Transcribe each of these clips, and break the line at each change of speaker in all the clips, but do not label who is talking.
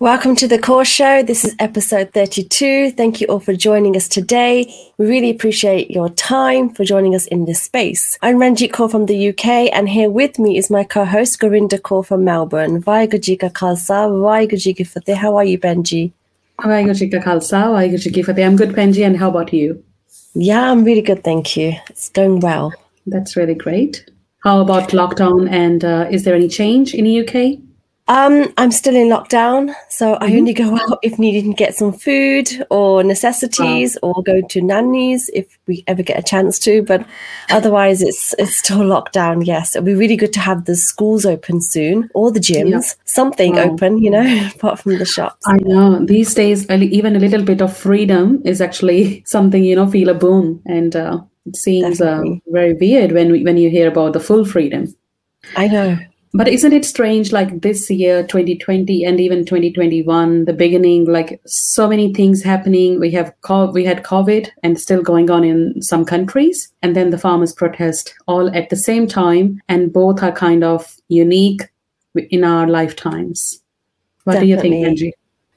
Welcome to the Core Show. This is episode 32. Thank you all for joining us today. We really appreciate your time for joining us in this space. I'm Ranjit Kaur from the UK, and here with me is my co host, Gorinda Kaur from Melbourne. Vaigaji ka Khalsa, Vaigaji ki Fateh. How are you, Benji?
Vaigaji ka Khalsa, Vaigaji ki Fateh. I'm good, Benji, and how about you?
Yeah, I'm really good, thank you. It's going well.
That's really great. How about lockdown, and uh, is there any change in the UK?
Um, I'm still in lockdown, so I mm-hmm. only go out if needed and get some food or necessities, wow. or go to nannies if we ever get a chance to. But otherwise, it's it's still lockdown. Yes, it'll be really good to have the schools open soon or the gyms, yeah. something wow. open. You know, apart from the shops.
I know these days, even a little bit of freedom is actually something you know feel a boom, and uh, it seems uh, very weird when we, when you hear about the full freedom.
I know
but isn't it strange like this year 2020 and even 2021 the beginning like so many things happening we have we had covid and still going on in some countries and then the farmers protest all at the same time and both are kind of unique in our lifetimes what Definitely. do you think Angie?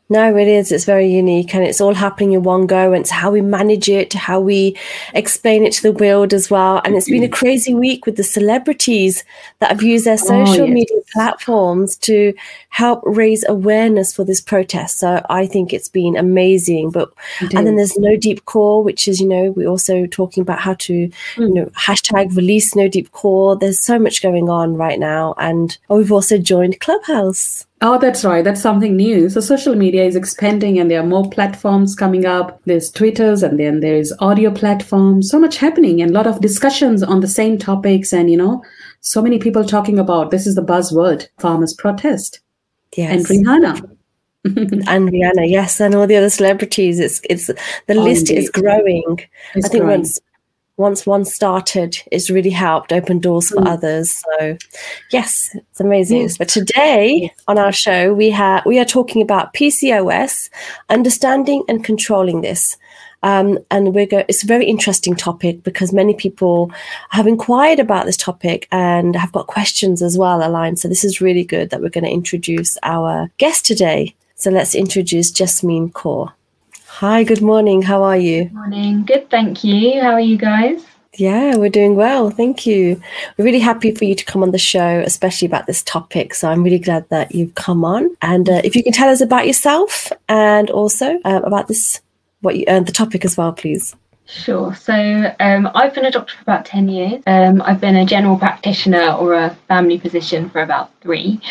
No, it is. It's very unique and it's all happening in one go. And it's how we manage it, how we explain it to the world as well. And it's been a crazy week with the celebrities that have used their oh, social oh, yes. media platforms to help raise awareness for this protest. So I think it's been amazing. But and then there's Nodeep Kaur, which is, you know, we're also talking about how to, mm. you know, hashtag release Nodeep Kaur. There's so much going on right now. And oh, we've also joined Clubhouse.
Oh, that's right. That's something new. So social media is expanding and there are more platforms coming up. There's Twitters and then there's audio platforms. So much happening and a lot of discussions on the same topics and, you know, so many people talking about this is the buzzword, farmers protest.
Yes.
And Rihanna.
and Rihanna, yes, and all the other celebrities. It's it's the oh, list indeed. is growing. It's I think growing. once once one started, it's really helped open doors for mm. others. So, yes, it's amazing. But today on our show, we have we are talking about PCOS, understanding and controlling this. Um, and we're go- it's a very interesting topic because many people have inquired about this topic and have got questions as well aligned. So this is really good that we're going to introduce our guest today. So let's introduce Jasmine Kaur. Hi, good morning. How are you?
Good morning. Good, thank you. How are you guys?
Yeah, we're doing well. Thank you. We're really happy for you to come on the show, especially about this topic. So I'm really glad that you've come on. And uh, if you can tell us about yourself and also uh, about this, what you earned uh, the topic as well, please.
Sure. So um, I've been a doctor for about 10 years. Um, I've been a general practitioner or a family physician for about three.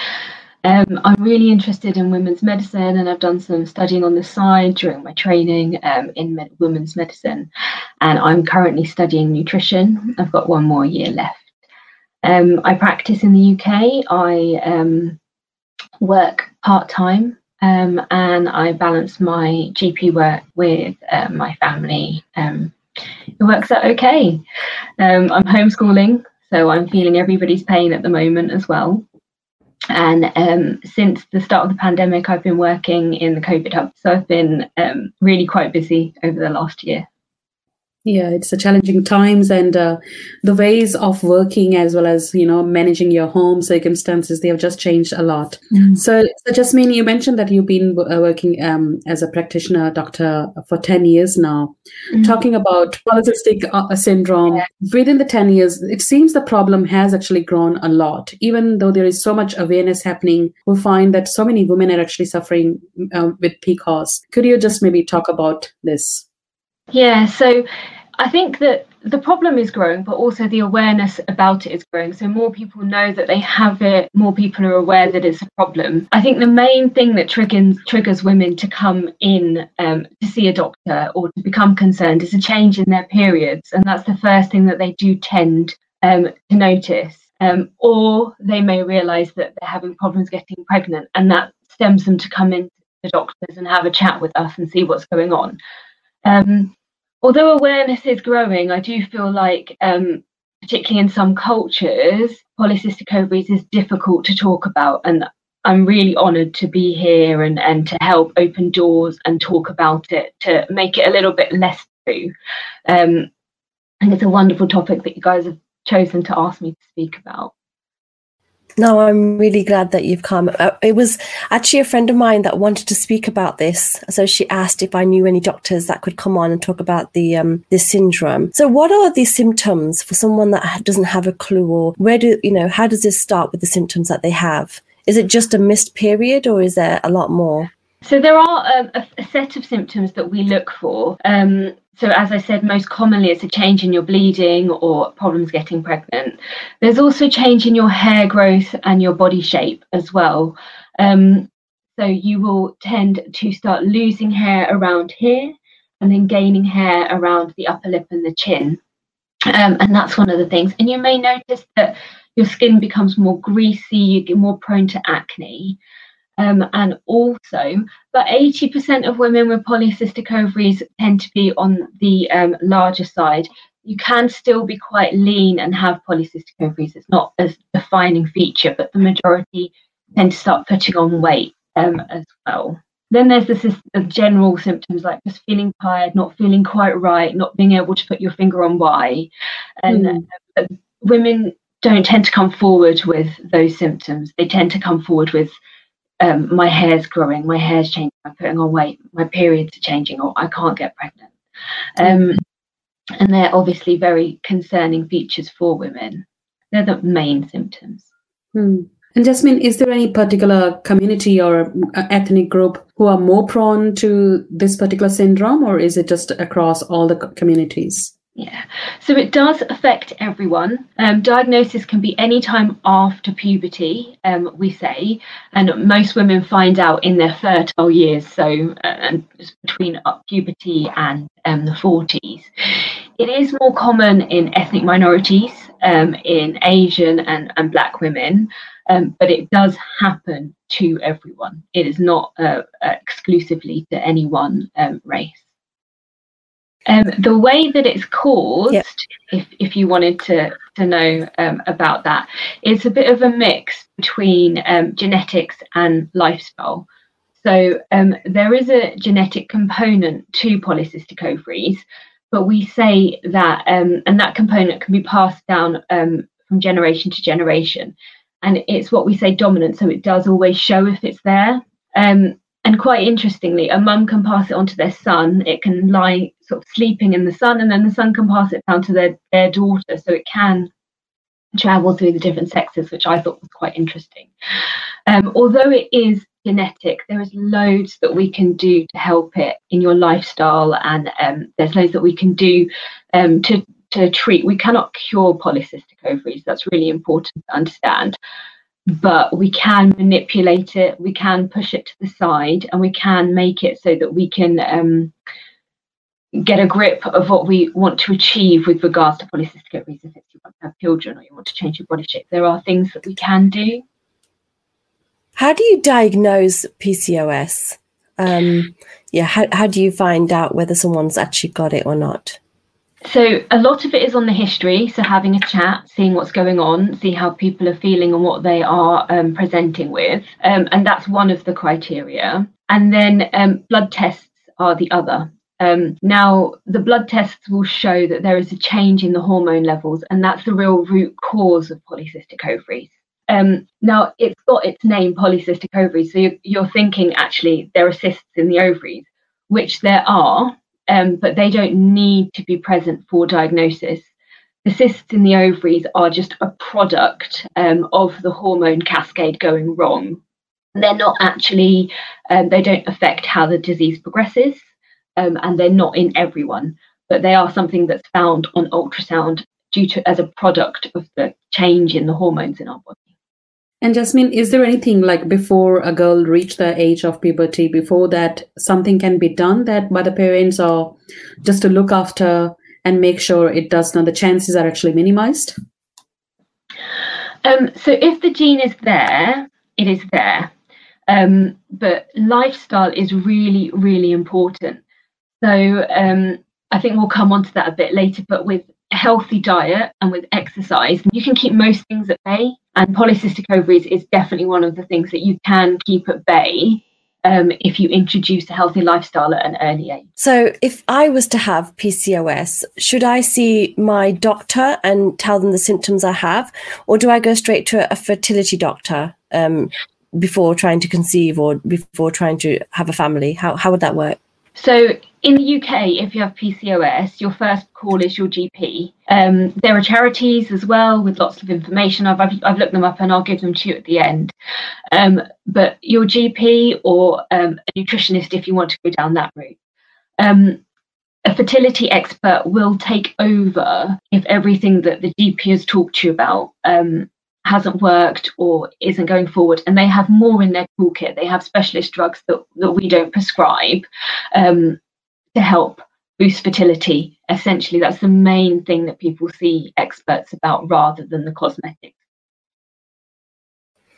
Um, I'm really interested in women's medicine and I've done some studying on the side during my training um, in med- women's medicine. And I'm currently studying nutrition. I've got one more year left. Um, I practice in the UK. I um, work part time um, and I balance my GP work with uh, my family. Um, it works out okay. I'm homeschooling, so I'm feeling everybody's pain at the moment as well. And um, since the start of the pandemic, I've been working in the COVID hub. So I've been um, really quite busy over the last year
yeah it's a challenging times and uh, the ways of working as well as you know managing your home circumstances they have just changed a lot mm. so, so jasmine you mentioned that you've been uh, working um, as a practitioner doctor for 10 years now mm. talking about polycystic uh, syndrome yeah. within the 10 years it seems the problem has actually grown a lot even though there is so much awareness happening we find that so many women are actually suffering uh, with pcos could you just maybe talk about this
yeah, so I think that the problem is growing, but also the awareness about it is growing. So more people know that they have it, more people are aware that it's a problem. I think the main thing that triggers triggers women to come in um, to see a doctor or to become concerned is a change in their periods, and that's the first thing that they do tend um, to notice. Um, or they may realise that they're having problems getting pregnant, and that stems them to come in to the doctors and have a chat with us and see what's going on. Um, although awareness is growing, I do feel like, um, particularly in some cultures, polycystic ovaries is difficult to talk about. And I'm really honoured to be here and, and to help open doors and talk about it to make it a little bit less taboo. Um, and it's a wonderful topic that you guys have chosen to ask me to speak about.
No, I'm really glad that you've come. Uh, it was actually a friend of mine that wanted to speak about this, so she asked if I knew any doctors that could come on and talk about the um, this syndrome. So, what are the symptoms for someone that doesn't have a clue, or where do you know? How does this start with the symptoms that they have? Is it just a missed period, or is there a lot more?
So there are a, a, set of symptoms that we look for. Um, so as I said, most commonly it's a change in your bleeding or problems getting pregnant. There's also a change in your hair growth and your body shape as well. Um, so you will tend to start losing hair around here and then gaining hair around the upper lip and the chin. Um, and that's one of the things. And you may notice that your skin becomes more greasy, you get more prone to acne. Um, and also, but 80% of women with polycystic ovaries tend to be on the um, larger side. You can still be quite lean and have polycystic ovaries. It's not a defining feature, but the majority tend to start putting on weight um, as well. Then there's the, general symptoms like just feeling tired, not feeling quite right, not being able to put your finger on why. And mm. women don't tend to come forward with those symptoms. They tend to come forward with um, my hair's growing, my hair's changing, I'm putting on weight, my periods are changing, or I can't get pregnant. Um, and they're obviously very concerning features for women. They're the main symptoms.
Hmm. And Jasmine, is there any particular community or ethnic group who are more prone to this particular syndrome, or is it just across all the communities?
Yeah, so it does affect everyone. Um, diagnosis can be any time after puberty, um, we say, and most women find out in their fertile years, so uh, between puberty and um, the 40s. It is more common in ethnic minorities, um, in Asian and, and Black women, um, but it does happen to everyone. It is not uh, exclusively to any one um, race. Um, the way that it's caused, yep. if, if you wanted to, to know um, about that, it's a bit of a mix between um, genetics and lifestyle. So um, there is a genetic component to polycystic ovaries, but we say that, um, and that component can be passed down um, from generation to generation. And it's what we say dominant, so it does always show if it's there. Um, and quite interestingly, a mum can pass it on to their son. It can lie sort of sleeping in the sun, and then the sun can pass it down to their, their daughter. So it can travel through the different sexes, which I thought was quite interesting. Um, although it is genetic, there is loads that we can do to help it in your lifestyle, and um, there's loads that we can do um, to to treat. We cannot cure polycystic ovaries. That's really important to understand but we can manipulate it, we can push it to the side, and we can make it so that we can um, get a grip of what we want to achieve with regards to polycystic ovaries. If you want to have children or you want to change your body shape, there are things that we can do.
How do you diagnose PCOS? Um, yeah, how, how do you find out whether someone's actually got it or not?
So a lot of it is on the history, so having a chat, seeing what's going on, see how people are feeling and what they are um, presenting with, um, and that's one of the criteria. And then um, blood tests are the other. Um, now, the blood tests will show that there is a change in the hormone levels, and that's the real root cause of polycystic ovaries. Um, now, it's got its name, polycystic ovaries, so you're, you're thinking actually there are cysts in the ovaries, which there are, um, but they don't need to be present for diagnosis. The cysts in the ovaries are just a product um, of the hormone cascade going wrong. They're not actually, um, they don't affect how the disease progresses, um, and they're not in everyone, but they are something that's found on ultrasound due to as a product of the change in the hormones in our body.
And Jasmine, is there anything like before a girl reach the age of puberty, before that something can be done that by the parents or just to look after and make sure it does not, the chances are actually minimized?
Um, so if the gene is there, it is there. Um, but lifestyle is really, really important. So um, I think we'll come on to that a bit later, but with a healthy diet and with exercise, you can keep most things at bay. And polycystic ovaries is definitely one of the things that you can keep at bay um, if you introduce a healthy lifestyle at an early age.
So, if I was to have PCOS, should I see my doctor and tell them the symptoms I have, or do I go straight to a fertility doctor um, before trying to conceive or before trying to have a family? How how would that work?
So in the UK, if you have PCOS, your first call is your GP. Um, there are charities as well with lots of information. I've, I've, I've, looked them up and I'll give them to you at the end. Um, but your GP or um, a nutritionist if you want to go down that route. Um, a fertility expert will take over if everything that the GP has talked to you about um, hasn't worked or isn't going forward and they have more in their toolkit they have specialist drugs that, that we don't prescribe um, to help boost fertility essentially that's the main thing that people see experts about rather than the cosmetics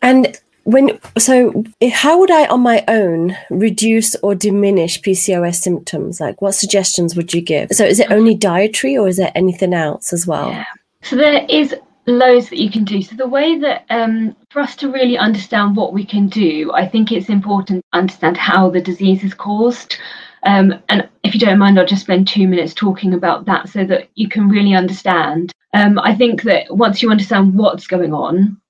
and when so how would i on my own reduce or diminish pcos symptoms like what suggestions would you give so is it only dietary or is there anything else as well yeah.
so there is loads that you can do. So the way that um, for us to really understand what we can do, I think it's important to understand how the disease is caused. Um, and if you don't mind, I'll just spend two minutes talking about that so that you can really understand. Um, I think that once you understand what's going on,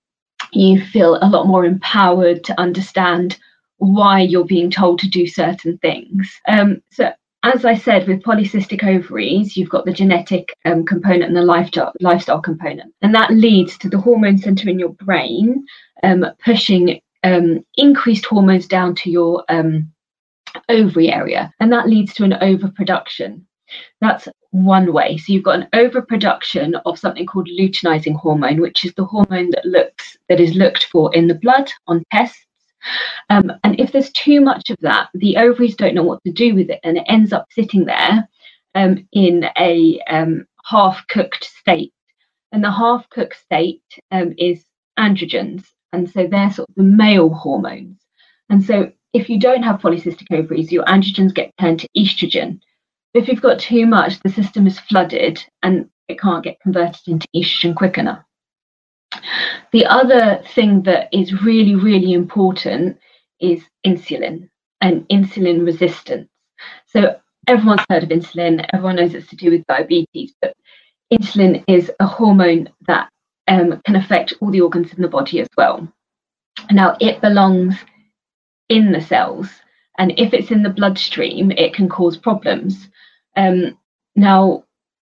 you feel a lot more empowered to understand why you're being told to do certain things. Um, so as I said, with polycystic ovaries, you've got the genetic um, component and the lifestyle, lifestyle component. And that leads to the hormone center in your brain um, pushing um, increased hormones down to your um, ovary area. And that leads to an overproduction. That's one way. So you've got an overproduction of something called luteinizing hormone, which is the hormone that looks that is looked for in the blood on tests um, and if there's too much of that, the ovaries don't know what to do with it, and it ends up sitting there um, in a um, half cooked state. And the half cooked state um, is androgens, and so they're sort of the male hormones. And so if you don't have polycystic ovaries, your androgens get turned to estrogen. If you've got too much, the system is flooded and it can't get converted into estrogen quick enough. The other thing that is really, really important is insulin and insulin resistance. So everyone's heard of insulin, everyone knows it's to do with diabetes, but insulin is a hormone that um, can affect all the organs in the body as well. Now, it belongs in the cells, and if it's in the bloodstream, it can cause problems. Um, now,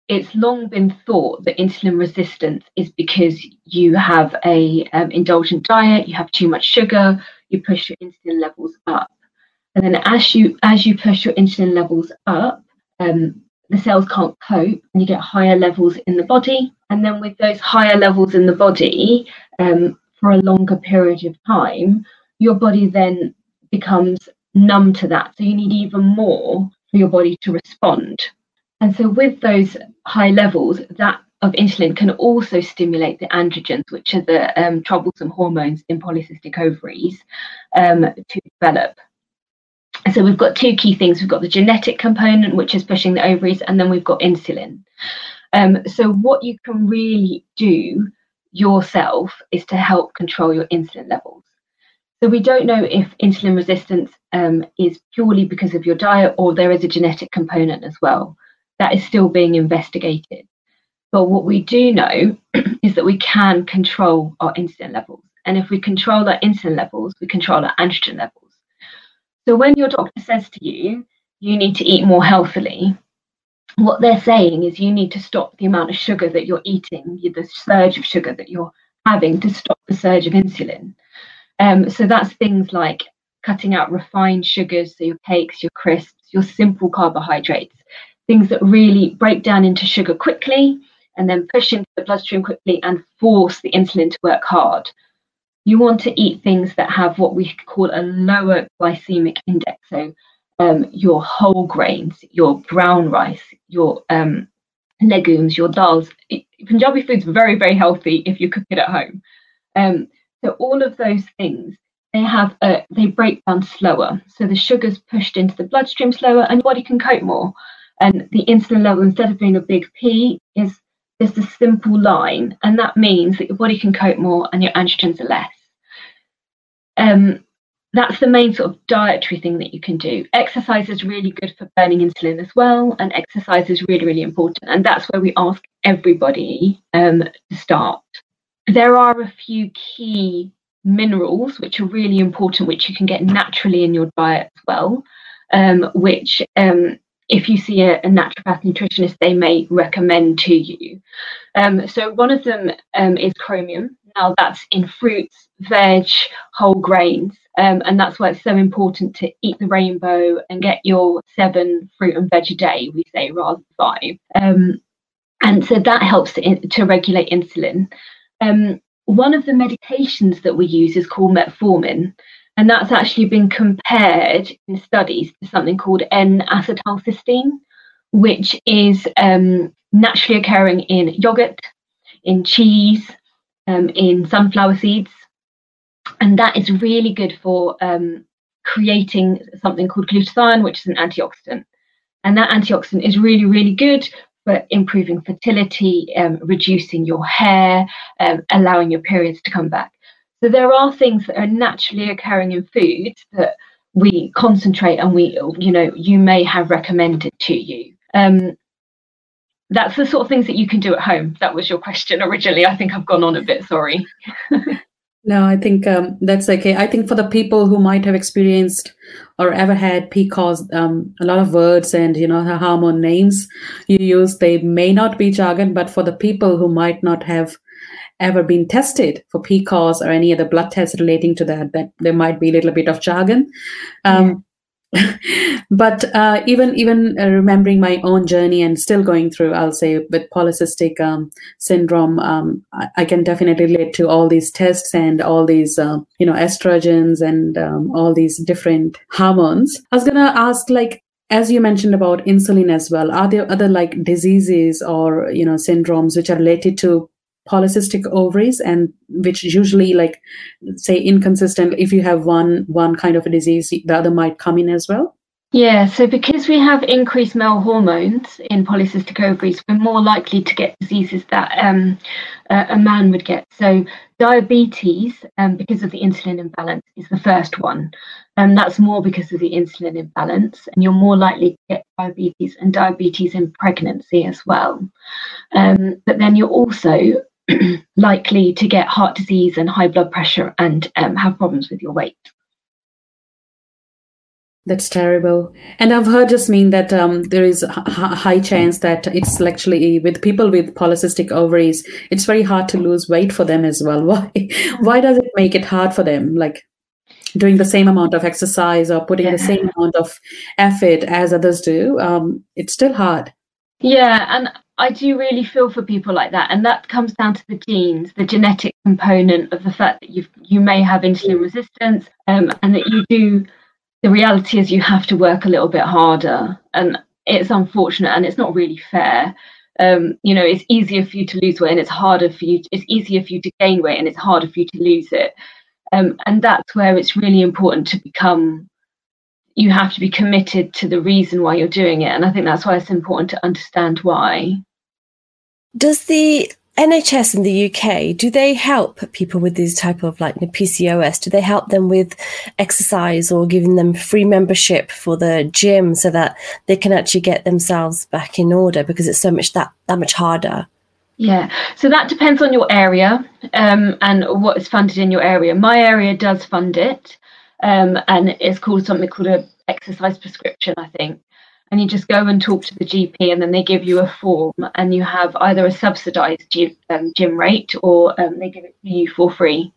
it's long been thought that insulin resistance is because you have a um, indulgent diet, you have too much sugar, you push your insulin levels up, and then as you as you push your insulin levels up, um, the cells can't cope, and you get higher levels in the body. And then with those higher levels in the body um, for a longer period of time, your body then becomes numb to that. So you need even more for your body to respond. And so, with those high levels, that of insulin can also stimulate the androgens, which are the um, troublesome hormones in polycystic ovaries, um, to develop. So we've got two key things. We've got the genetic component, which is pushing the ovaries, and then we've got insulin. Um, so what you can really do yourself is to help control your insulin levels. So we don't know if insulin resistance um, is purely because of your diet or there is a genetic component as well that is still being investigated. But what we do know is that we can control our insulin levels. And if we control our insulin levels, we control our androgen levels. So when your doctor says to you, you need to eat more healthily, what they're saying is you need to stop the amount of sugar that you're eating, the surge of sugar that you're having to stop the surge of insulin. Um, so that's things like cutting out refined sugars, so your cakes, your crisps, your simple carbohydrates, things that really break down into sugar quickly and then push into the bloodstream quickly and force the insulin to work hard. You want to eat things that have what we call a lower glycemic index. So, um, your whole grains, your brown rice, your um, legumes, your dals. Punjabi food's very, very healthy if you cook it at home. Um, so, all of those things they have a, they break down slower. So the sugar's pushed into the bloodstream slower, and your body can cope more. And the insulin level, instead of being a big P, is just a simple line. And that means that your body can cope more and your androgens are less. Um, that's the main sort of dietary thing that you can do. Exercise is really good for burning insulin as well, and exercise is really, really important. And that's where we ask everybody um, to start. There are a few key minerals which are really important, which you can get naturally in your diet as well, um, which um, if you see a, a, naturopath nutritionist, they may recommend to you. Um, so one of them um, is chromium. Now that's in fruits, veg, whole grains. Um, and that's why it's so important to eat the rainbow and get your seven fruit and veg a day, we say, rather than five. Um, and so that helps to, to regulate insulin. Um, one of the medications that we use is called metformin, and that's actually been compared in studies to something called N-acetylcysteine, which is um, naturally occurring in yogurt, in cheese, um, in sunflower seeds, and that is really good for um, creating something called glutathione, which is an antioxidant. And that antioxidant is really, really good for improving fertility, um, reducing your hair, um, allowing your periods to come back. So there are things that are naturally occurring in food that we concentrate and we, you know, you may have recommended to you. Um, that's the sort of things that you can do at home. That was your question originally. I think I've gone on a bit. Sorry.
No, I think um, that's okay. I think for the people who might have experienced or ever had PCOS, um, a lot of words and you know the hormone names you use, they may not be jargon, but for the people who might not have ever been tested for PCOS or any other blood tests relating to that, that there might be a little bit of jargon. Um, yeah but uh, even even uh, remembering my own journey and still going through, I'll say with polycystic um, syndrome, um, I, I, can definitely relate to all these tests and all these uh, you know estrogens and um, all these different hormones. I was gonna ask like. As you mentioned about insulin as well, are there other like diseases or you know syndromes which are related to polycystic ovaries and which usually like say inconsistent if you have one one kind of a disease the other might come in as well?
Yeah so because we have increased male hormones in polycystic ovaries we're more likely to get diseases that um, uh, a man would get. So diabetes um, because of the insulin imbalance is the first one. And that's more because of the insulin imbalance and you're more likely to get diabetes and diabetes in pregnancy as well. Um, but then you're also likely to get heart disease and high blood pressure and um, have problems with your weight.
That's terrible. And I've heard Jasmine that um, there is a high chance that it's actually with people with polycystic ovaries, it's very hard to lose weight for them as well. Why? Why does it make it hard for them? Like doing the same amount of exercise or putting yeah. the same amount of effort as others do, um, it's still hard.
Yeah, and I do really feel for people like that, and that comes down to the genes, the genetic component of the fact that you you may have insulin resistance, um, and that you do. The reality is you have to work a little bit harder, and it's unfortunate, and it's not really fair. Um, you know, it's easier for you to lose weight, and it's harder for you. It's easier for you to gain weight, and it's harder for you to lose it. Um, and that's where it's really important to become you have to be committed to the reason why you're doing it. And I think that's why it's important to understand why.
Does the NHS in the UK, do they help people with these type of like the PCOS? Do they help them with exercise or giving them free membership for the gym so that they can actually get themselves back in order because it's so much that that much harder?
Yeah, so that depends on your area um, and what is funded in your area. My area does fund it, um, and it's called something called a exercise prescription, I think. And you just go and talk to the GP, and then they give you a form, and you have either a subsidised gym, um, gym rate or um, they give it to you for free.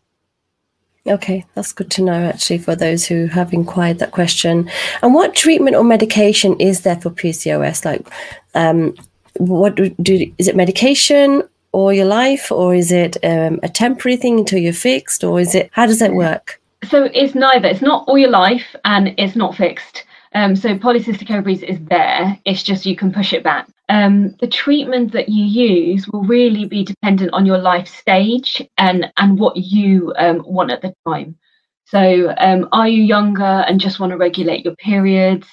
Okay, that's good to know actually for those who have inquired that question. And what treatment or medication is there for PCOS? Like, um, what do, do is it medication or your life, or is it um, a temporary thing until you're fixed, or is it how does that work?
So it's neither. It's not all your life and it's not fixed. Um, so polycystic ovaries is there. It's just you can push it back. Um, the treatment that you use will really be dependent on your life stage and and what you um, want at the time. So um, are you younger and just want to regulate your periods?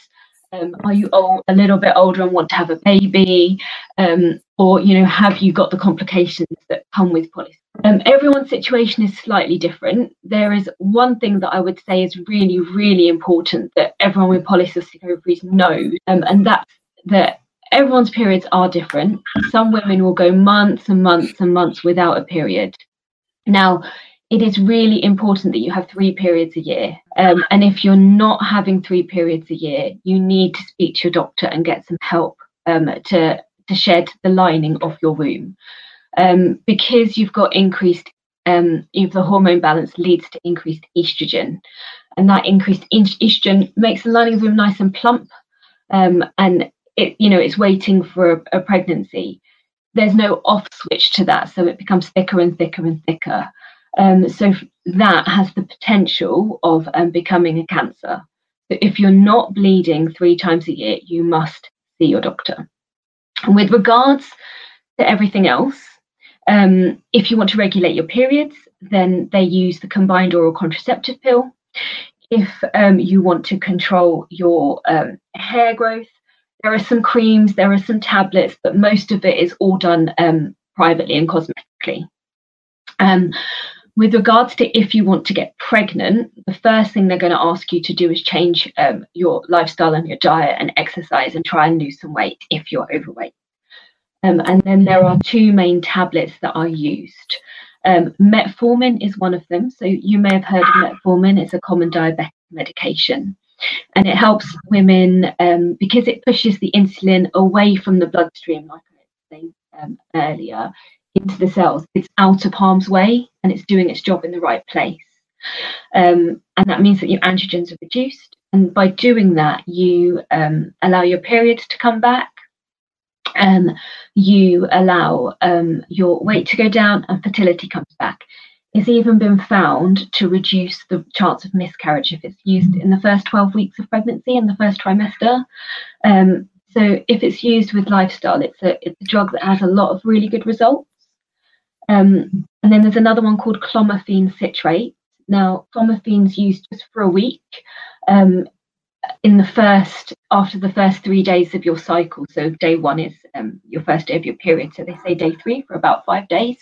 Um, are you old, a little bit older and want to have a baby? Um, or you know, have you got the complications that come with polycystic Um, everyone's situation is slightly different. There is one thing that I would say is really, really important that everyone with polycystic ovaries knows, um, and that's that everyone's periods are different. Some women will go months and months and months without a period. Now, it is really important that you have three periods a year. Um, and if you're not having three periods a year, you need to speak to your doctor and get some help um, to, to shed the lining of your womb um, because you've got increased um, if the hormone balance leads to increased estrogen, and that increased estrogen makes the lining of the womb nice and plump, um, and it you know it's waiting for a, a, pregnancy. There's no off switch to that, so it becomes thicker and thicker and thicker. Um, so that has the potential of um, becoming a cancer. But if you're not bleeding three times a year, you must see your doctor. And with regards to everything else, um, if you want to regulate your periods, then they use the combined oral contraceptive pill. If um, you want to control your um, hair growth, there are some creams, there are some tablets, but most of it is all done um, privately and cosmetically. With regards to if you want to get pregnant, the first thing they're going to ask you to do is change um, your lifestyle and your diet and exercise and try and lose some weight if you're overweight. Um, and then there are two main tablets that are used. Um, metformin is one of them. So you may have heard of metformin. It's a common diabetic medication. And it helps women um, because it pushes the insulin away from the bloodstream, like I was saying um, earlier, into the cells. It's out of harm's way and it's doing its job in the right place. Um, and that means that your androgens are reduced. And by doing that, you um, allow your periods to come back um, you allow um, your weight to go down and fertility comes back. It's even been found to reduce the chance of miscarriage if it's used in the first 12 weeks of pregnancy and the first trimester. Um, so if it's used with lifestyle, it's a, it's a drug that has a lot of really good results. Um, and then there's another one called clomiphene citrate. Now, clomiphene's used just for a week. Um, in the first after the first three days of your cycle so day one is um, your first day of your period so they say day three for about five days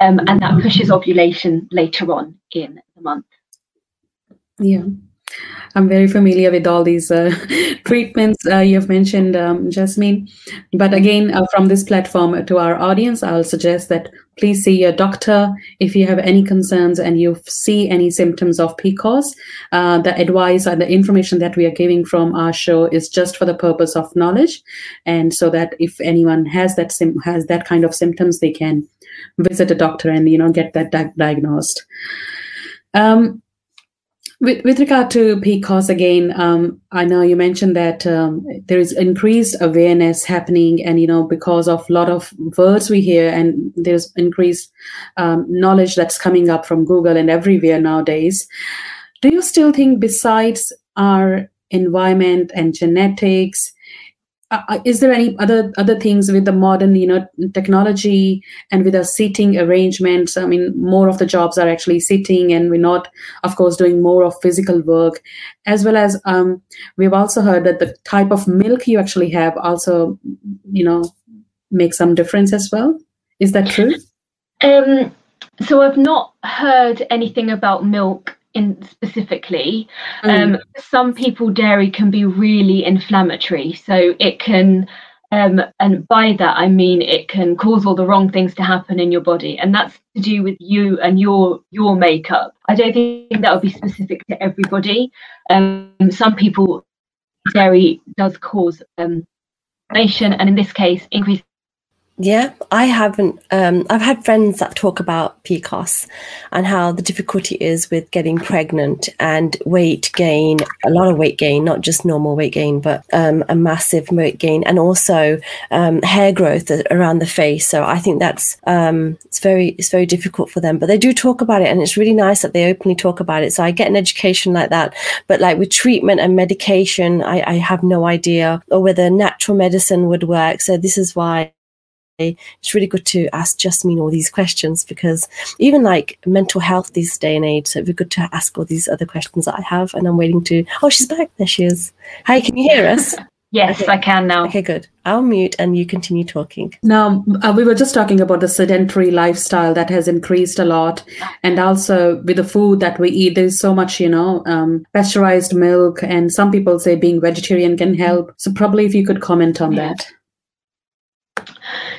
um, and that pushes ovulation later on in the month
yeah I'm very familiar with all these uh, treatments uh, you've mentioned, um, Jasmine. But again, uh, from this platform to our audience, I'll suggest that please see your doctor if you have any concerns and you see any symptoms of PCOS. Uh, the advice and the information that we are giving from our show is just for the purpose of knowledge, and so that if anyone has that sim- has that kind of symptoms, they can visit a doctor and you know get that di- diagnosed. Um, with, with regard to PCOS again, um, I know you mentioned that um, there is increased awareness happening, and you know because of a lot of words we hear, and there's increased um, knowledge that's coming up from Google and everywhere nowadays. Do you still think, besides our environment and genetics, uh, uh, is there any other other things with the modern you know technology and with the seating arrangements? I mean more of the jobs are actually sitting and we're not of course doing more of physical work. As well as um, we've also heard that the type of milk you actually have also you know makes some difference as well. Is that true?
Um, so i've not heard anything about milk in specifically. Mm. Um, some people dairy can be really inflammatory, so it can. Um, and by that I mean it can cause all the wrong things to happen in your body, and that's to do with you and your your makeup. I don't think that would be specific to everybody. Um, some people dairy does cause um, and in this case, increase
yeah, I haven't. Um, I've had friends that talk about PCOS and how the difficulty is with getting pregnant and weight gain, a lot of weight gain, not just normal weight gain, but um, a massive weight gain, and also um, hair growth around the face. So I think that's um, it's very it's very difficult for them. But they do talk about it, and it's really nice that they openly talk about it. So I get an education like that. But like with treatment and medication, I, I have no idea, or whether natural medicine would work. So this is why it's really good to ask Jasmine all these questions because even like mental health this day and age, so it'd be good to ask all these other questions that I have. And I'm waiting to. Oh, she's back. There she is. Hi, can you hear us?
Yes, okay. I can now.
Okay, good. I'll mute and you continue talking.
Now, uh, we were just talking about the sedentary lifestyle that has increased a lot. And also with the food that we eat, there's so much, you know, um, pasteurized milk. And some people say being vegetarian can help. So, probably if you could comment on yeah. that.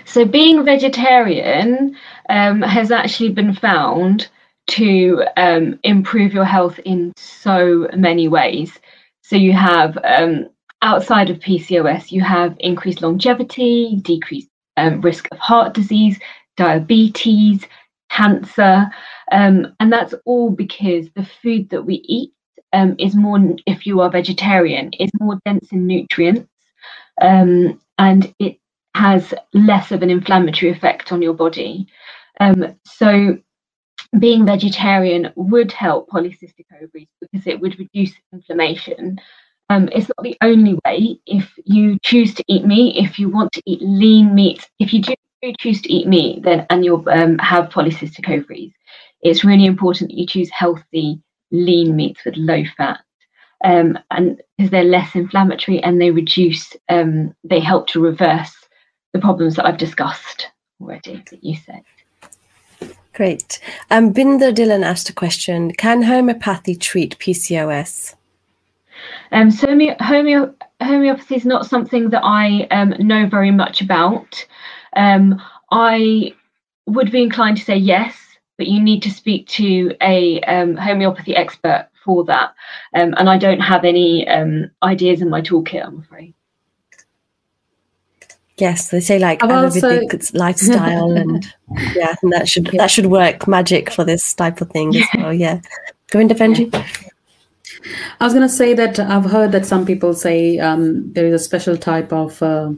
So, being vegetarian um, has actually been found to um, improve your health in so many ways. So, you have um, outside of PCOS, you have increased longevity, decreased um, risk of heart disease, diabetes, cancer, um, and that's all because the food that we eat um, is more, if you are vegetarian, is more dense in nutrients, and it has less of an inflammatory effect on your body. Um, so being vegetarian would help polycystic ovaries because it would reduce inflammation um, it's not the only way. If you choose to eat meat, if you want to eat lean meat, if you do choose to eat meat, then and you um, have polycystic ovaries, it's really important that you choose healthy lean meats with low fat, um, and because they're less inflammatory and they reduce, um, they help to reverse the problems that I've discussed already that you said.
Great. Um, Binder Dhillon asked a question: Can homeopathy treat PCOS?
Um, so homeo- homeopathy is not something that I um, know very much about. Um, I would be inclined to say yes, but you need to speak to a um, homeopathy expert for that. Um, and I don't have any um, ideas in my toolkit, I'm afraid.
Yes, they say like Ayurvedic also... lifestyle, and yeah, and that should that should work magic for this type of thing as well. Yeah, go into Benji. Yeah.
I was going to say that I've heard that some people say um, there is a special type of uh,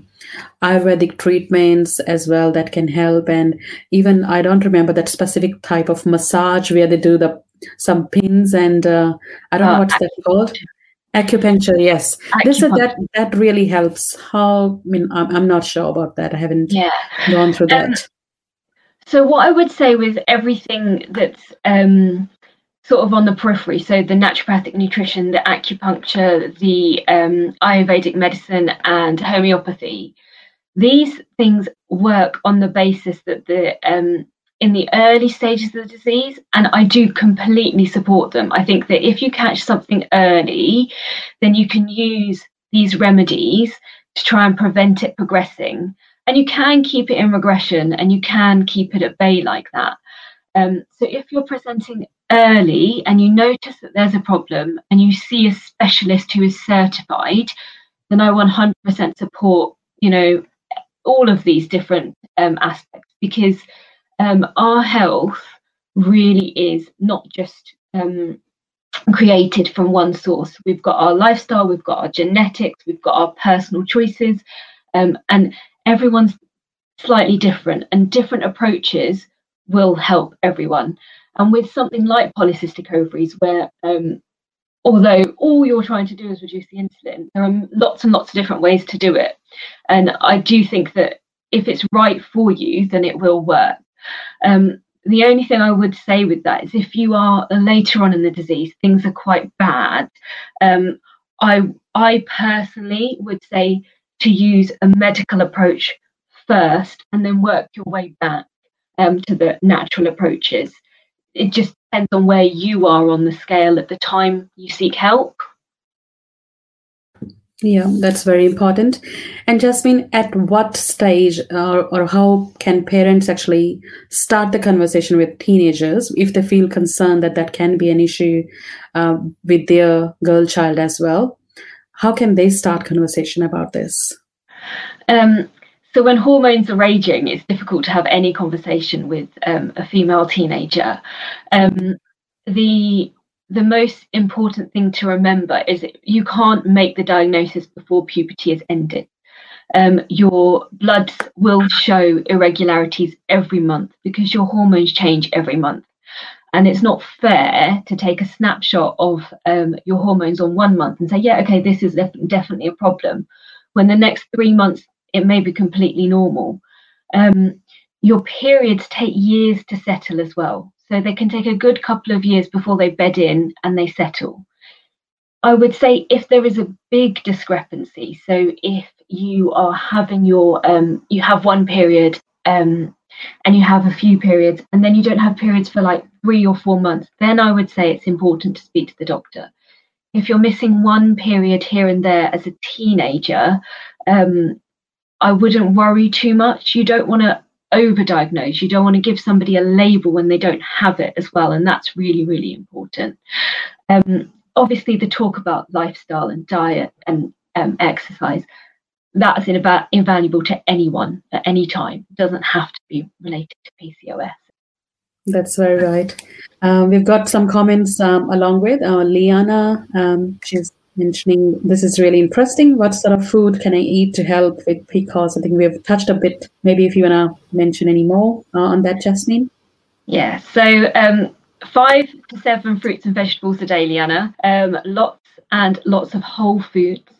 Ayurvedic treatments as well that can help, and even I don't remember that specific type of massage where they do the some pins and uh, I don't uh, know what's that called. Acupuncture, yes. Acupuncture. This that that really helps. How I mean, I'm, I'm not sure about that. I haven't yeah. gone through that. Um,
so what I would say with everything that's um, sort of on the periphery. So the naturopathic nutrition, the acupuncture, the um, Ayurvedic medicine, and homeopathy. These things work on the basis that the um, in the early stages of the disease, and I do completely support them. I think that if you catch something early, then you can use these remedies to try and prevent it progressing. And you can keep it in regression and you can keep it at bay like that. Um, so if you're presenting early and you notice that there's a problem and you see a specialist who is certified, then I 100% support, you know, all of these different um, aspects because um, our health really is not just um, created from one source. We've got our lifestyle, we've got our genetics, we've got our personal choices, um, and everyone's slightly different, and different approaches will help everyone. And with something like polycystic ovaries, where um, although all you're trying to do is reduce the insulin, there are lots and lots of different ways to do it. And I do think that if it's right for you, then it will work. Um, the only thing I would say with that is if you are later on in the disease, things are quite bad. Um, I I personally would say to use a medical approach first and then work your way back um, to the natural approaches it just depends on where you are on the scale at the time you seek help.
Yeah, that's very important. And Jasmine, at what stage or, or how can parents actually start the conversation with teenagers if they feel concerned that that can be an issue uh, with their girl child as well? How can they start conversation about this?
Um, so when hormones are raging, it's difficult to have any conversation with um, a female teenager. Um, the the most important thing to remember is you can't make the diagnosis before puberty has ended. Um, your bloods will show irregularities every month because your hormones change every month. And it's not fair to take a snapshot of um, your hormones on one month and say, yeah, okay, this is def- definitely a problem. When the next three months it may be completely normal. Um, your periods take years to settle as well. So they can take a good couple of years before they bed in and they settle. I would say if there is a big discrepancy, so if you are having your um, you have one period um, and you have a few periods and then you don't have periods for like three or four months, then I would say it's important to speak to the doctor. If you're missing one period here and there as a teenager, um, I wouldn't worry too much. You don't want to overdiagnose. You don't want to give somebody a label when they don't have it as well, and that's really, really important. Um, obviously, the talk about lifestyle and diet and um, exercise that's inv- invaluable to anyone at any time. It doesn't have to be related to PCOS.
That's very right. Um, we've got some comments um, along with uh, Liana. Um, she's mentioning this is really interesting. What sort of food can I eat to help with PCOS? I think we've touched a bit. Maybe if you want to mention any more uh, on that, Jasmine.
Yeah. So um, five to seven fruits and vegetables a day, Liana. Um, lots and lots of whole foods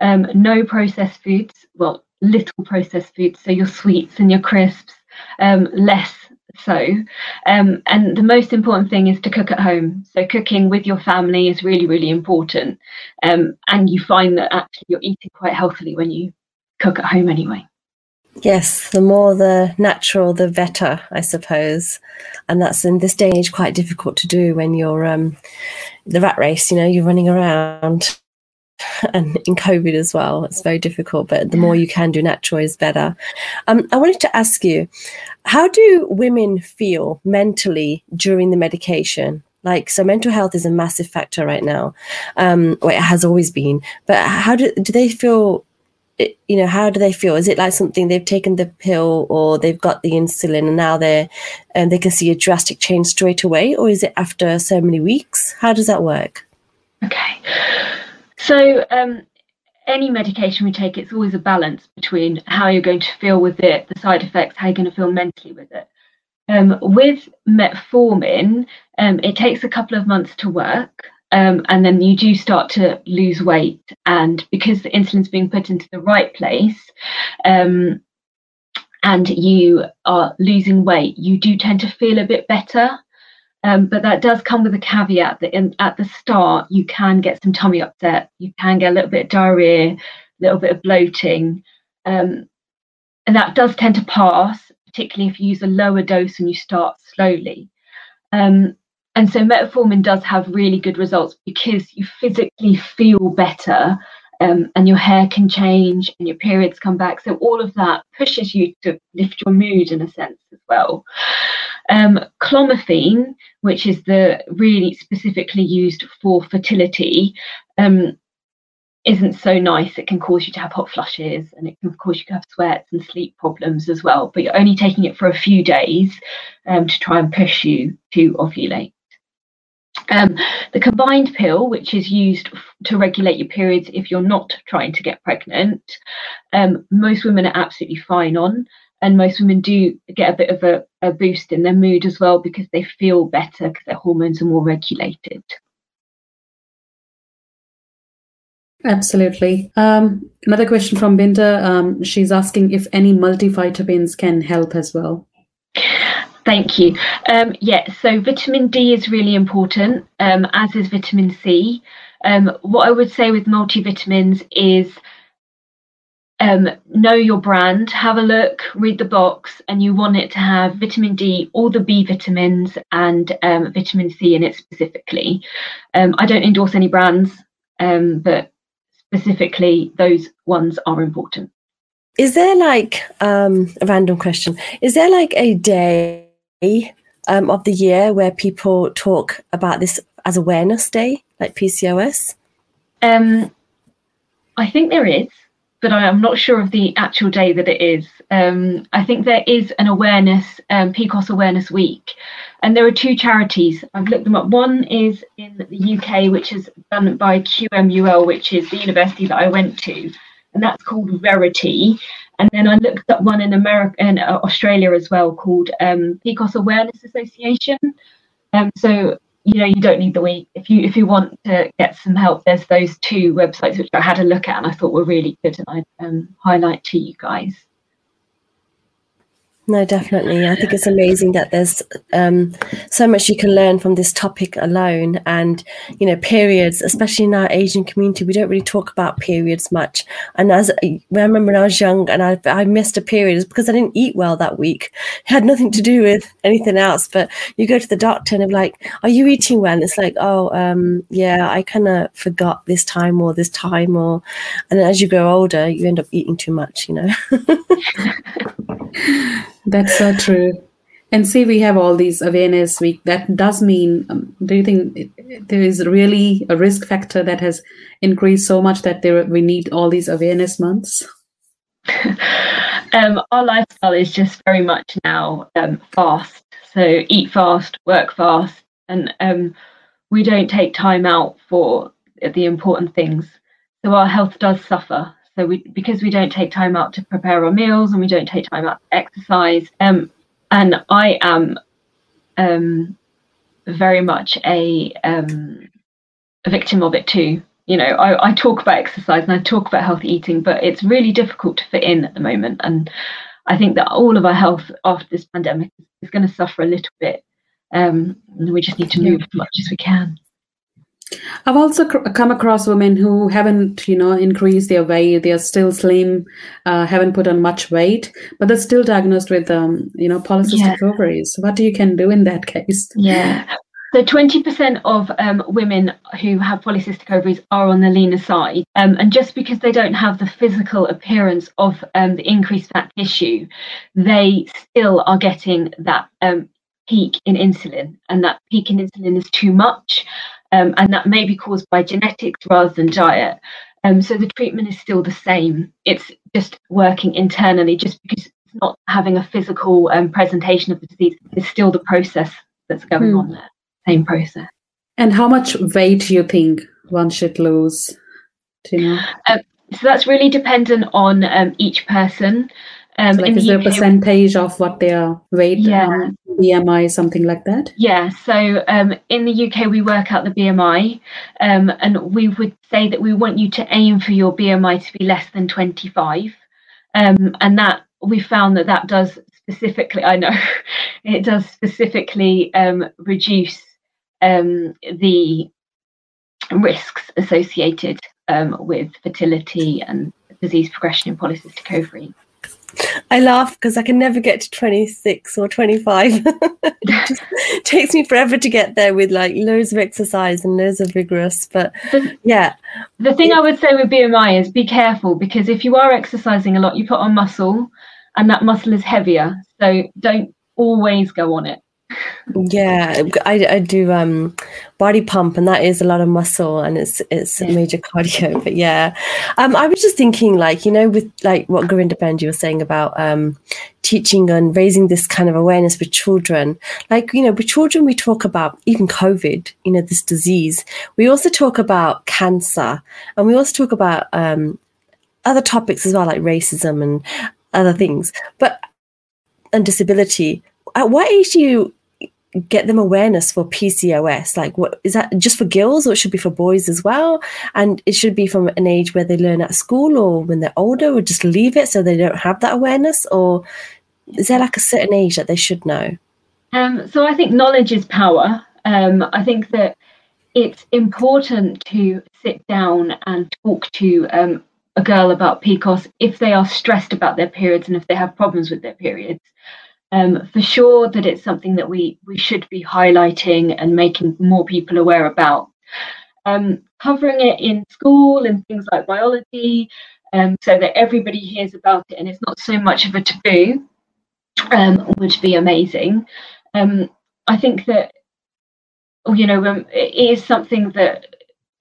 um, no processed foods, well, little processed foods, so your sweets and your crisps, um, less so. Um, and the most important thing is to cook at home. So cooking with your family is really, really important. Um, and you find that actually you're eating quite healthily when you cook at home anyway.
Yes, the more the natural, the better, I suppose. And that's in this day and age quite difficult to do when you're um, the rat race. You know, you're running around and in COVID as well. It's very difficult, but the more you can do natural is better. Um, I wanted to ask you, how do women feel mentally during the medication? Like, so mental health is a massive factor right now. Um, well, it has always been, but how do, do they feel? You know, how do they feel? Is it like something they've taken the pill or they've got the insulin and now they're and they can see a drastic change straight away, or is it after so many weeks? How does that work?
Okay. So, um, any medication we take, it's always a balance between how you're going to feel with it, the side effects, how you're going to feel mentally with it. Um, with metformin, um, it takes a couple of months to work, um, and then you do start to lose weight. And because the insulin's being put into the right place, um, and you are losing weight, you do tend to feel a bit better. Um, but that does come with a caveat that in, at the start you can get some tummy upset, you can get a little bit of diarrhea, a little bit of bloating, um, and that does tend to pass, particularly if you use a lower dose and you start slowly. Um, and so metformin does have really good results because you physically feel better um, and your hair can change and your periods come back. So all of that pushes you to lift your mood in a sense as well. Um, clomiphene, which is the really specifically used for fertility, um, isn't so nice. It can cause you to have hot flushes and it can cause you to have sweats and sleep problems as well. But you're only taking it for a few days um, to try and push you to ovulate. Um, the combined pill, which is used to regulate your periods if you're not trying to get pregnant, um, most women are absolutely fine on. And most women do get a bit of a, a boost in their mood as well because they feel better because their hormones are more regulated.
Absolutely. Um, another question from Binta. Um, she's asking if any multivitamins can help as well.
Thank you. Um, yeah, so vitamin D is really important, um, as is vitamin C. Um, what I would say with multivitamins is um, know your brand, have a look, read the box, and you want it to have vitamin D, all the B vitamins, and um, vitamin C in it specifically. Um, I don't endorse any brands, but specifically, those ones are important.
Is there like a random question? Is there like a day? um, of the year where people talk about this as awareness day, like PCOS?
Um, I think there is, but I am not sure of the actual day that it is. Um, I think there is an awareness, um, PCOS Awareness Week, and there are two charities. I've looked them up. One is in the UK, which is done by QMUL, which is the university that I went to, and that's called Verity. And then I looked up one in America and uh, Australia as well called um, PCOS Awareness Association. Um, so you know you don't need the week if you if you want to get some help. There's those two websites which I had a look at and I thought were really good, and I um, highlight to you guys.
No, definitely. I think it's amazing that there's um, so much you can learn from this topic alone. And, you know, periods, especially in our Asian community, we don't really talk about periods much. And as I remember when I was young and I, I missed a period, it's because I didn't eat well that week. It had nothing to do with anything else. But you go to the doctor and they're like, Are you eating well? And it's like, Oh, um, yeah, I kind of forgot this time or this time. Or, and as you grow older, you end up eating too much, you know.
That's so true. And see, we have all these awareness week. That does mean, um, do you think there is really a risk factor that has increased so much that there we need all these awareness months?
um, our lifestyle is just very much now um, fast. So eat fast, work fast, and um, we don't take time out for the important things. So our health does suffer. So we because we don't take time out to prepare our meals and we don't take time out to exercise. Um, and I am um, very much a um, a victim of it too. You know, I, I talk about exercise and I talk about healthy eating, but it's really difficult to fit in at the moment. And I think that all of our health after this pandemic is going to suffer a little bit. Um, and we just need to move as much as we can.
I've also come across women who haven't, you know, increased their weight. They are still slim, uh, haven't put on much weight, but they're still diagnosed with, um, you know, polycystic yeah. ovaries. What do you can do in that case?
Yeah. So 20% of um, women who have polycystic ovaries are on the leaner side. Um, and just because they don't have the physical appearance of um, the increased fat tissue, they still are getting that um, peak in insulin. And that peak in insulin is too much um, and that may be caused by genetics rather than diet. Um, so the treatment is still the same. It's just working internally, just because it's not having a physical um, presentation of the disease. It's still the process that's going hmm. on there. Same process.
And how much weight do you think one should lose? Do you know?
Um, so that's really dependent on um, each person.
Um, so like is there a percentage of what their weight, yeah. um, BMI, something like that?
Yeah. So um, in the UK, we work out the BMI, um, and we would say that we want you to aim for your BMI to be less than 25, um, and that we found that that does specifically. I know it does specifically um, reduce the risks associated with fertility and disease progression in polycystic ovary.
I laugh because I can never get to 26 or 25. it just takes me forever to get there with like loads of exercise and loads of vigorous. But the, yeah.
The thing I would say with BMI is be careful because if you are exercising a lot, you put on muscle and that muscle is heavier. So don't always go on it
yeah I, I do um body pump and that is a lot of muscle and it's it's yeah. major cardio but yeah. Um i was just thinking like you know with like what Gurinder Benji was saying about um teaching and raising this kind of awareness with children. Like you know with children we talk about even covid you know this disease. We also talk about cancer and we also talk about um other topics as well like racism and other things. But and disability. At what age do you get them awareness for PCOS? Like, what is that just for girls or it should be for boys as well? And it should be from an age where they learn at school or when they're older, or just leave it so they don't have that awareness? Or is there like a certain age that they should know?
Um, so I think knowledge is power. Um, I think that it's important to sit down and talk to um, a girl about PCOS if they are stressed about their periods and if they have problems with their periods um, for sure that it's something that we we should be highlighting and making more people aware about. Um, covering it in school and things like biology, um, so that everybody hears about it and it's not so much of a taboo, um, would be amazing. Um, I think that you know um, it is something that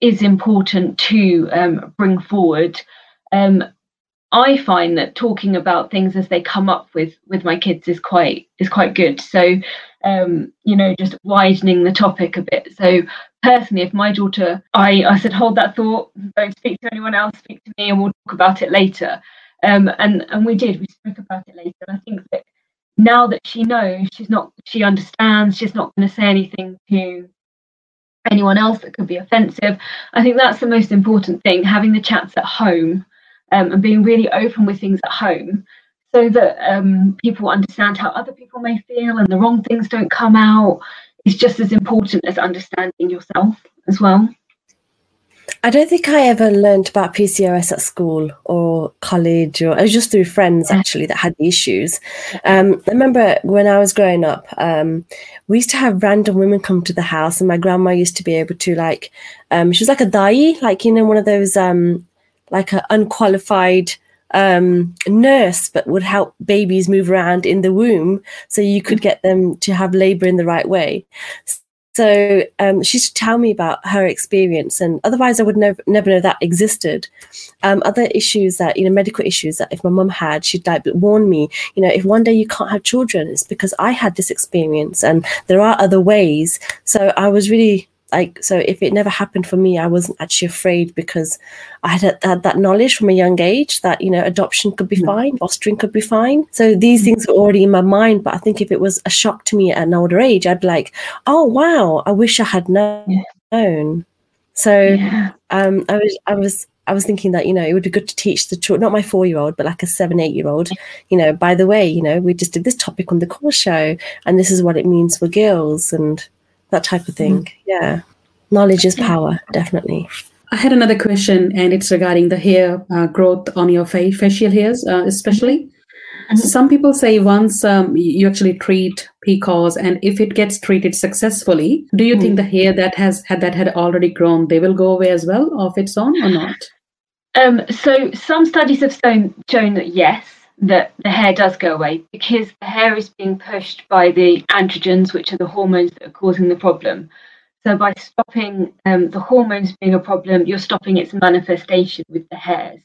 is important to bring forward. Um, I find that talking about things as they come up with with my kids is quite is quite good. So um, you know, just widening the topic a bit. So personally, if my daughter, I I said hold that thought, don't speak to anyone else, speak to me, and we'll talk about it later. Um, and and we did. We spoke about it later. And I think that now that she knows, she's not, she understands. She's not going to say anything to anyone else that could be offensive. I think that's the most important thing. Having the chats at home um, and being really open with things at home so that um, people understand how other people may feel and the wrong things don't come out is just as important as understanding yourself as well.
I don't think I ever learned about PCOS at school or college, or it was just through friends actually that had the issues. Um, I remember when I was growing up, um, we used to have random women come to the house, and my grandma used to be able to like, um, she was like a dai, like you know, one of those um, like an unqualified um, nurse, but would help babies move around in the womb, so you could get them to have labor in the right way. So um, she should tell me about her experience, and otherwise I would never never know that existed. Um, other issues that you know, medical issues that if my mum had, she'd like warn me. You know, if one day you can't have children, it's because I had this experience, and there are other ways. So I was really like so if it never happened for me i wasn't actually afraid because i had, had that knowledge from a young age that you know adoption could be mm. fine fostering could be fine so these things were already in my mind but i think if it was a shock to me at an older age i'd be like oh wow i wish i had known yeah. so yeah. um i was i was I was thinking that you know it would be good to teach the children, not my four year old, but like a seven, eight year old. You know, by the way, you know, we just did this topic on the core show, and this is what it means for girls, and that type of thing. Mm. Yeah. Knowledge is power, definitely.
I had another question, and it's regarding the hair uh, growth on your face, facial hairs, uh, especially. Mm-hmm. Some people say once um, you actually treat PCOS, and if it gets treated successfully, do you mm-hmm. think the hair that has had that had already grown, they will go away as well of its own, or not?
Um, so some studies have shown, shown that yes, that the hair does go away because the hair is being pushed by the androgens, which are the hormones that are causing the problem. So by stopping um, the hormones being a problem, you're stopping its manifestation with the hairs.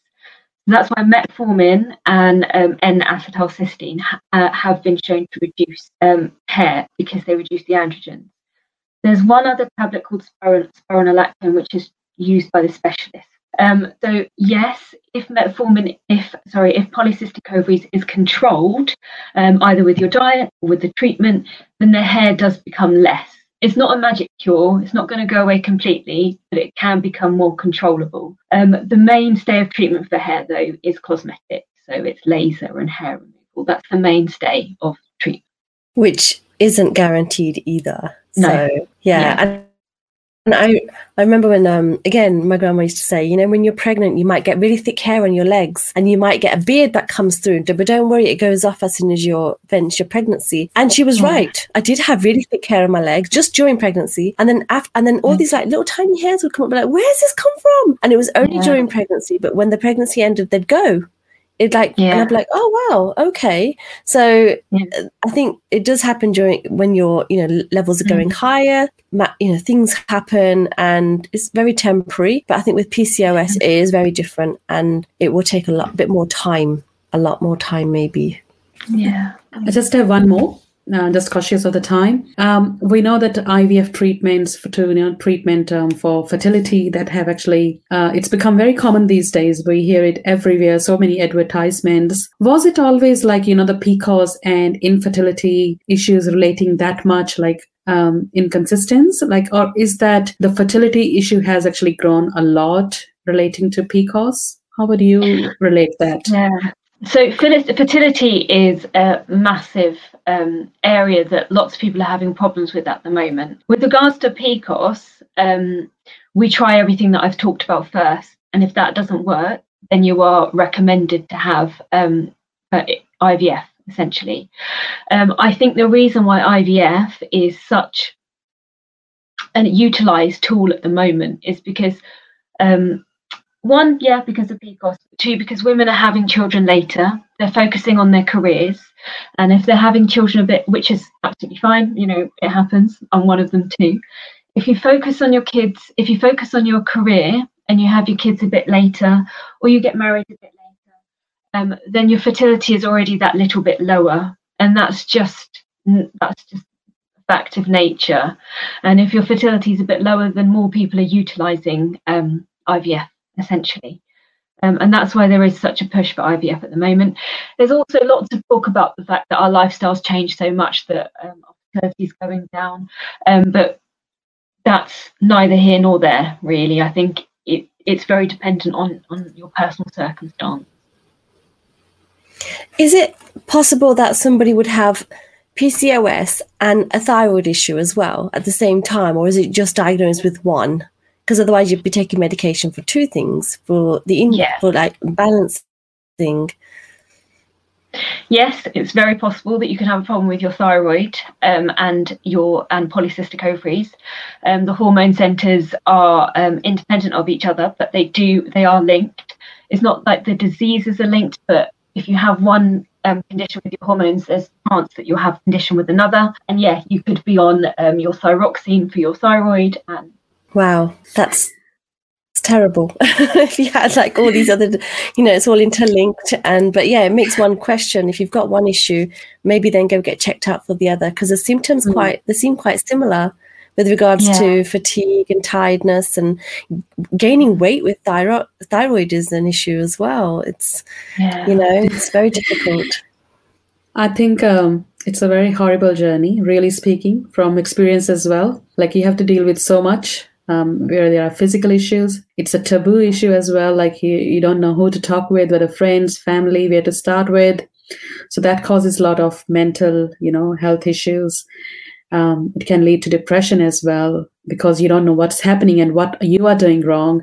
that's why metformin and um, N-acetylcysteine uh, have been shown to reduce um, hair because they reduce the androgens. There's one other tablet called spironolactone, which is used by the specialists um, so yes, if metformin, if sorry, if polycystic ovaries is controlled, um, either with your diet or with the treatment, then the hair does become less. It's not a magic cure. It's not going to go away completely, but it can become more controllable. Um, the mainstay of treatment for hair, though, is cosmetic. So it's laser and hair removal. That's the mainstay of treatment.
Which isn't guaranteed either. No. So, yeah. yeah. And I, I remember when, um, again, my grandma used to say, you know, when you're pregnant, you might get really thick hair on your legs and you might get a beard that comes through, but don't worry, it goes off as soon as you finish your pregnancy. And she was right. I did have really thick hair on my legs just during pregnancy. And then after, and then all these like little tiny hairs would come up, like, where's this come from? And it was only yeah. during pregnancy, but when the pregnancy ended, they'd go it like yeah. and i'm like oh wow okay so yeah. I think it does happen during when your you know levels are going mm. higher you know things happen and it's very temporary but i think with pcos it is very different and it will take a lot bit more time a lot more time maybe
yeah
i just have one more uh, just cautious of the time. Um, we know that IVF treatments for to, you know, treatment um, for fertility that have actually uh, it's become very common these days. We hear it everywhere. So many advertisements. Was it always like you know the PCOS and infertility issues relating that much like um, inconsistence? Like, or is that the fertility issue has actually grown a lot relating to PCOS? How would you relate that?
Yeah. So fertility is a massive um, area that lots of people are having problems with at the moment. With regards to PCOS, um, we try everything that I've talked about first, and if that doesn't work, then you are recommended to have um, IVF. Essentially, um, I think the reason why IVF is such an utilized tool at the moment is because um, one, yeah, because of PCOS. Two, because women are having children later. They're focusing on their careers. And if they're having children a bit, which is absolutely fine, you know, it happens. I'm one of them too. If you focus on your kids, if you focus on your career and you have your kids a bit later, or you get married a bit later, um, then your fertility is already that little bit lower. And that's just that's just a fact of nature. And if your fertility is a bit lower, then more people are utilizing um, IVF essentially. Um, and that's why there is such a push for IVF at the moment. There's also lots of talk about the fact that our lifestyles change so much that um, fertility is going down. Um, but that's neither here nor there, really. I think it, it's very dependent on, on your personal circumstance.
Is it possible that somebody would have PCOS and a thyroid issue as well at the same time, or is it just diagnosed with one? Because otherwise, you'd be taking medication for two things for the in- yeah. for like balancing.
Yes, it's very possible that you can have a problem with your thyroid um, and your and polycystic ovaries. Um, the hormone centers are um, independent of each other, but they do they are linked. It's not like the diseases are linked, but if you have one um, condition with your hormones, there's a chance that you'll have condition with another. And yeah, you could be on um, your thyroxine for your thyroid. And
wow, that's it's terrible. if you had like all these other, you know, it's all interlinked. And but yeah, it makes one question. If you've got one issue, maybe then go get checked out for the other because the symptoms mm. quite they seem quite similar with regards yeah. to fatigue and tiredness and gaining weight with thyroid thyroid is an issue as well it's yeah. you know it's very difficult
i think um, it's a very horrible journey really speaking from experience as well like you have to deal with so much um, where there are physical issues. It's a taboo issue as well like you, you don't know who to talk with whether friends family where to start with. So that causes a lot of mental you know health issues. Um, it can lead to depression as well because you don't know what's happening and what you are doing wrong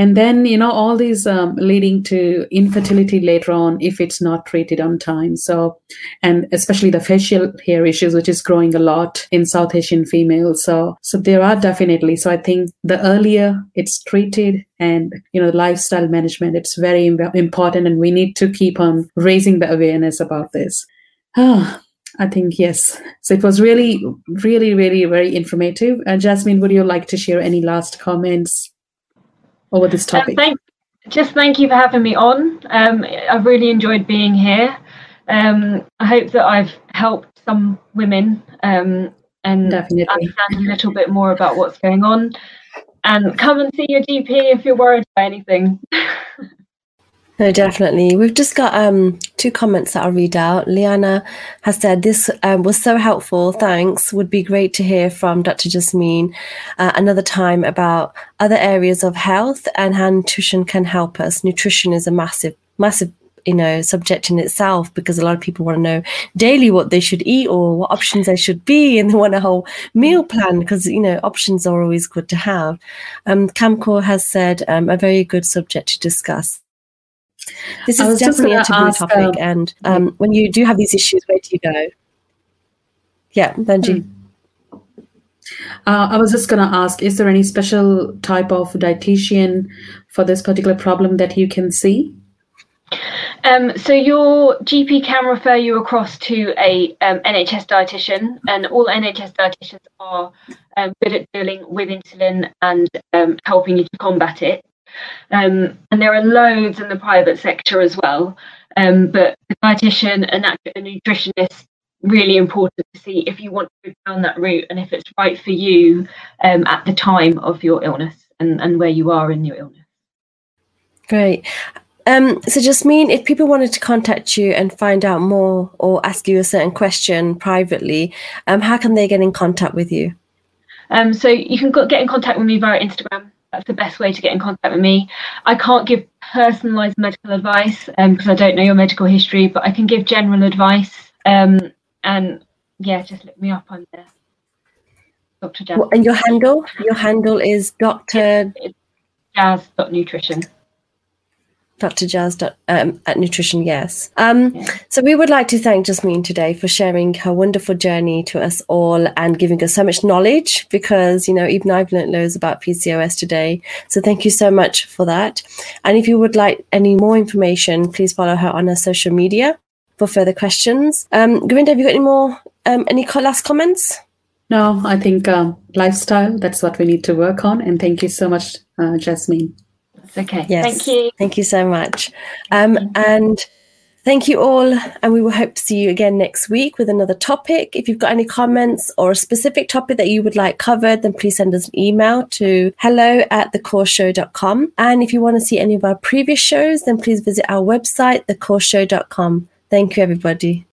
and then you know all these um, leading to infertility later on if it's not treated on time so and especially the facial hair issues which is growing a lot in south asian females so so there are definitely so i think the earlier it's treated and you know lifestyle management it's very important and we need to keep on raising the awareness about this ah I think yes. So it was really, really, really very informative. And Jasmine, would you like to share any last comments over this um, topic?
Um, thank, just thank you for having me on. Um, I've really enjoyed being here. Um, I hope that I've helped some women um, and Definitely. understand a little bit more about what's going on. And come and see your GP if you're worried about anything.
No, definitely. We've just got um, two comments that I'll read out. Liana has said, This um, was so helpful. Thanks. Would be great to hear from Dr. Jasmine uh, another time about other areas of health and how nutrition can help us. Nutrition is a massive, massive you know subject in itself because a lot of people want to know daily what they should eat or what options they should be and they want a whole meal plan because you know options are always good to have um camcor has said um, a very good subject to discuss this is definitely a taboo ask, topic. Um, and um, when you do have these issues, where do you go? Yeah, Benji. Hmm.
Uh, I was just going to ask Is there any special type of dietitian for this particular problem that you can see?
Um, so your GP can refer you across to a um, NHS dietitian, and all NHS dietitians are um, good at dealing with insulin and um, helping you to combat it. Um, and there are loads in the private sector as well. Um, but a dietitian, and a nutritionist, really important to see if you want to go down that route and if it's right for you um, at the time of your illness and, and where you are in your illness.
Great. Um, so, Jasmine, if people wanted to contact you and find out more or ask you a certain question privately, um, how can they get in contact with you?
Um, so, you can get in contact with me via Instagram that's the best way to get in contact with me. I can't give personalised medical advice because um, I don't know your medical history, but I can give general advice. Um, and yeah, just look me up on there. Dr. Jazz.
And your handle? Your handle is Dr.
Jazz.nutrition.
Dr. Jazz um, at Nutrition Yes. Um. So we would like to thank Jasmine today for sharing her wonderful journey to us all and giving us so much knowledge because, you know, even I've learned loads about PCOS today. So thank you so much for that. And if you would like any more information, please follow her on her social media for further questions. Um, have you got any more, um, any last comments?
No, I think um, lifestyle, that's what we need to work on. And thank you so much, uh, Jasmine.
Okay. Yes. Thank you.
Thank you so much. Um, and thank you all. And we will hope to see you again next week with another topic. If you've got any comments or a specific topic that you would like covered, then please send us an email to hello at thecourseshow.com. And if you want to see any of our previous shows, then please visit our website, thecourseshow.com. Thank you, everybody.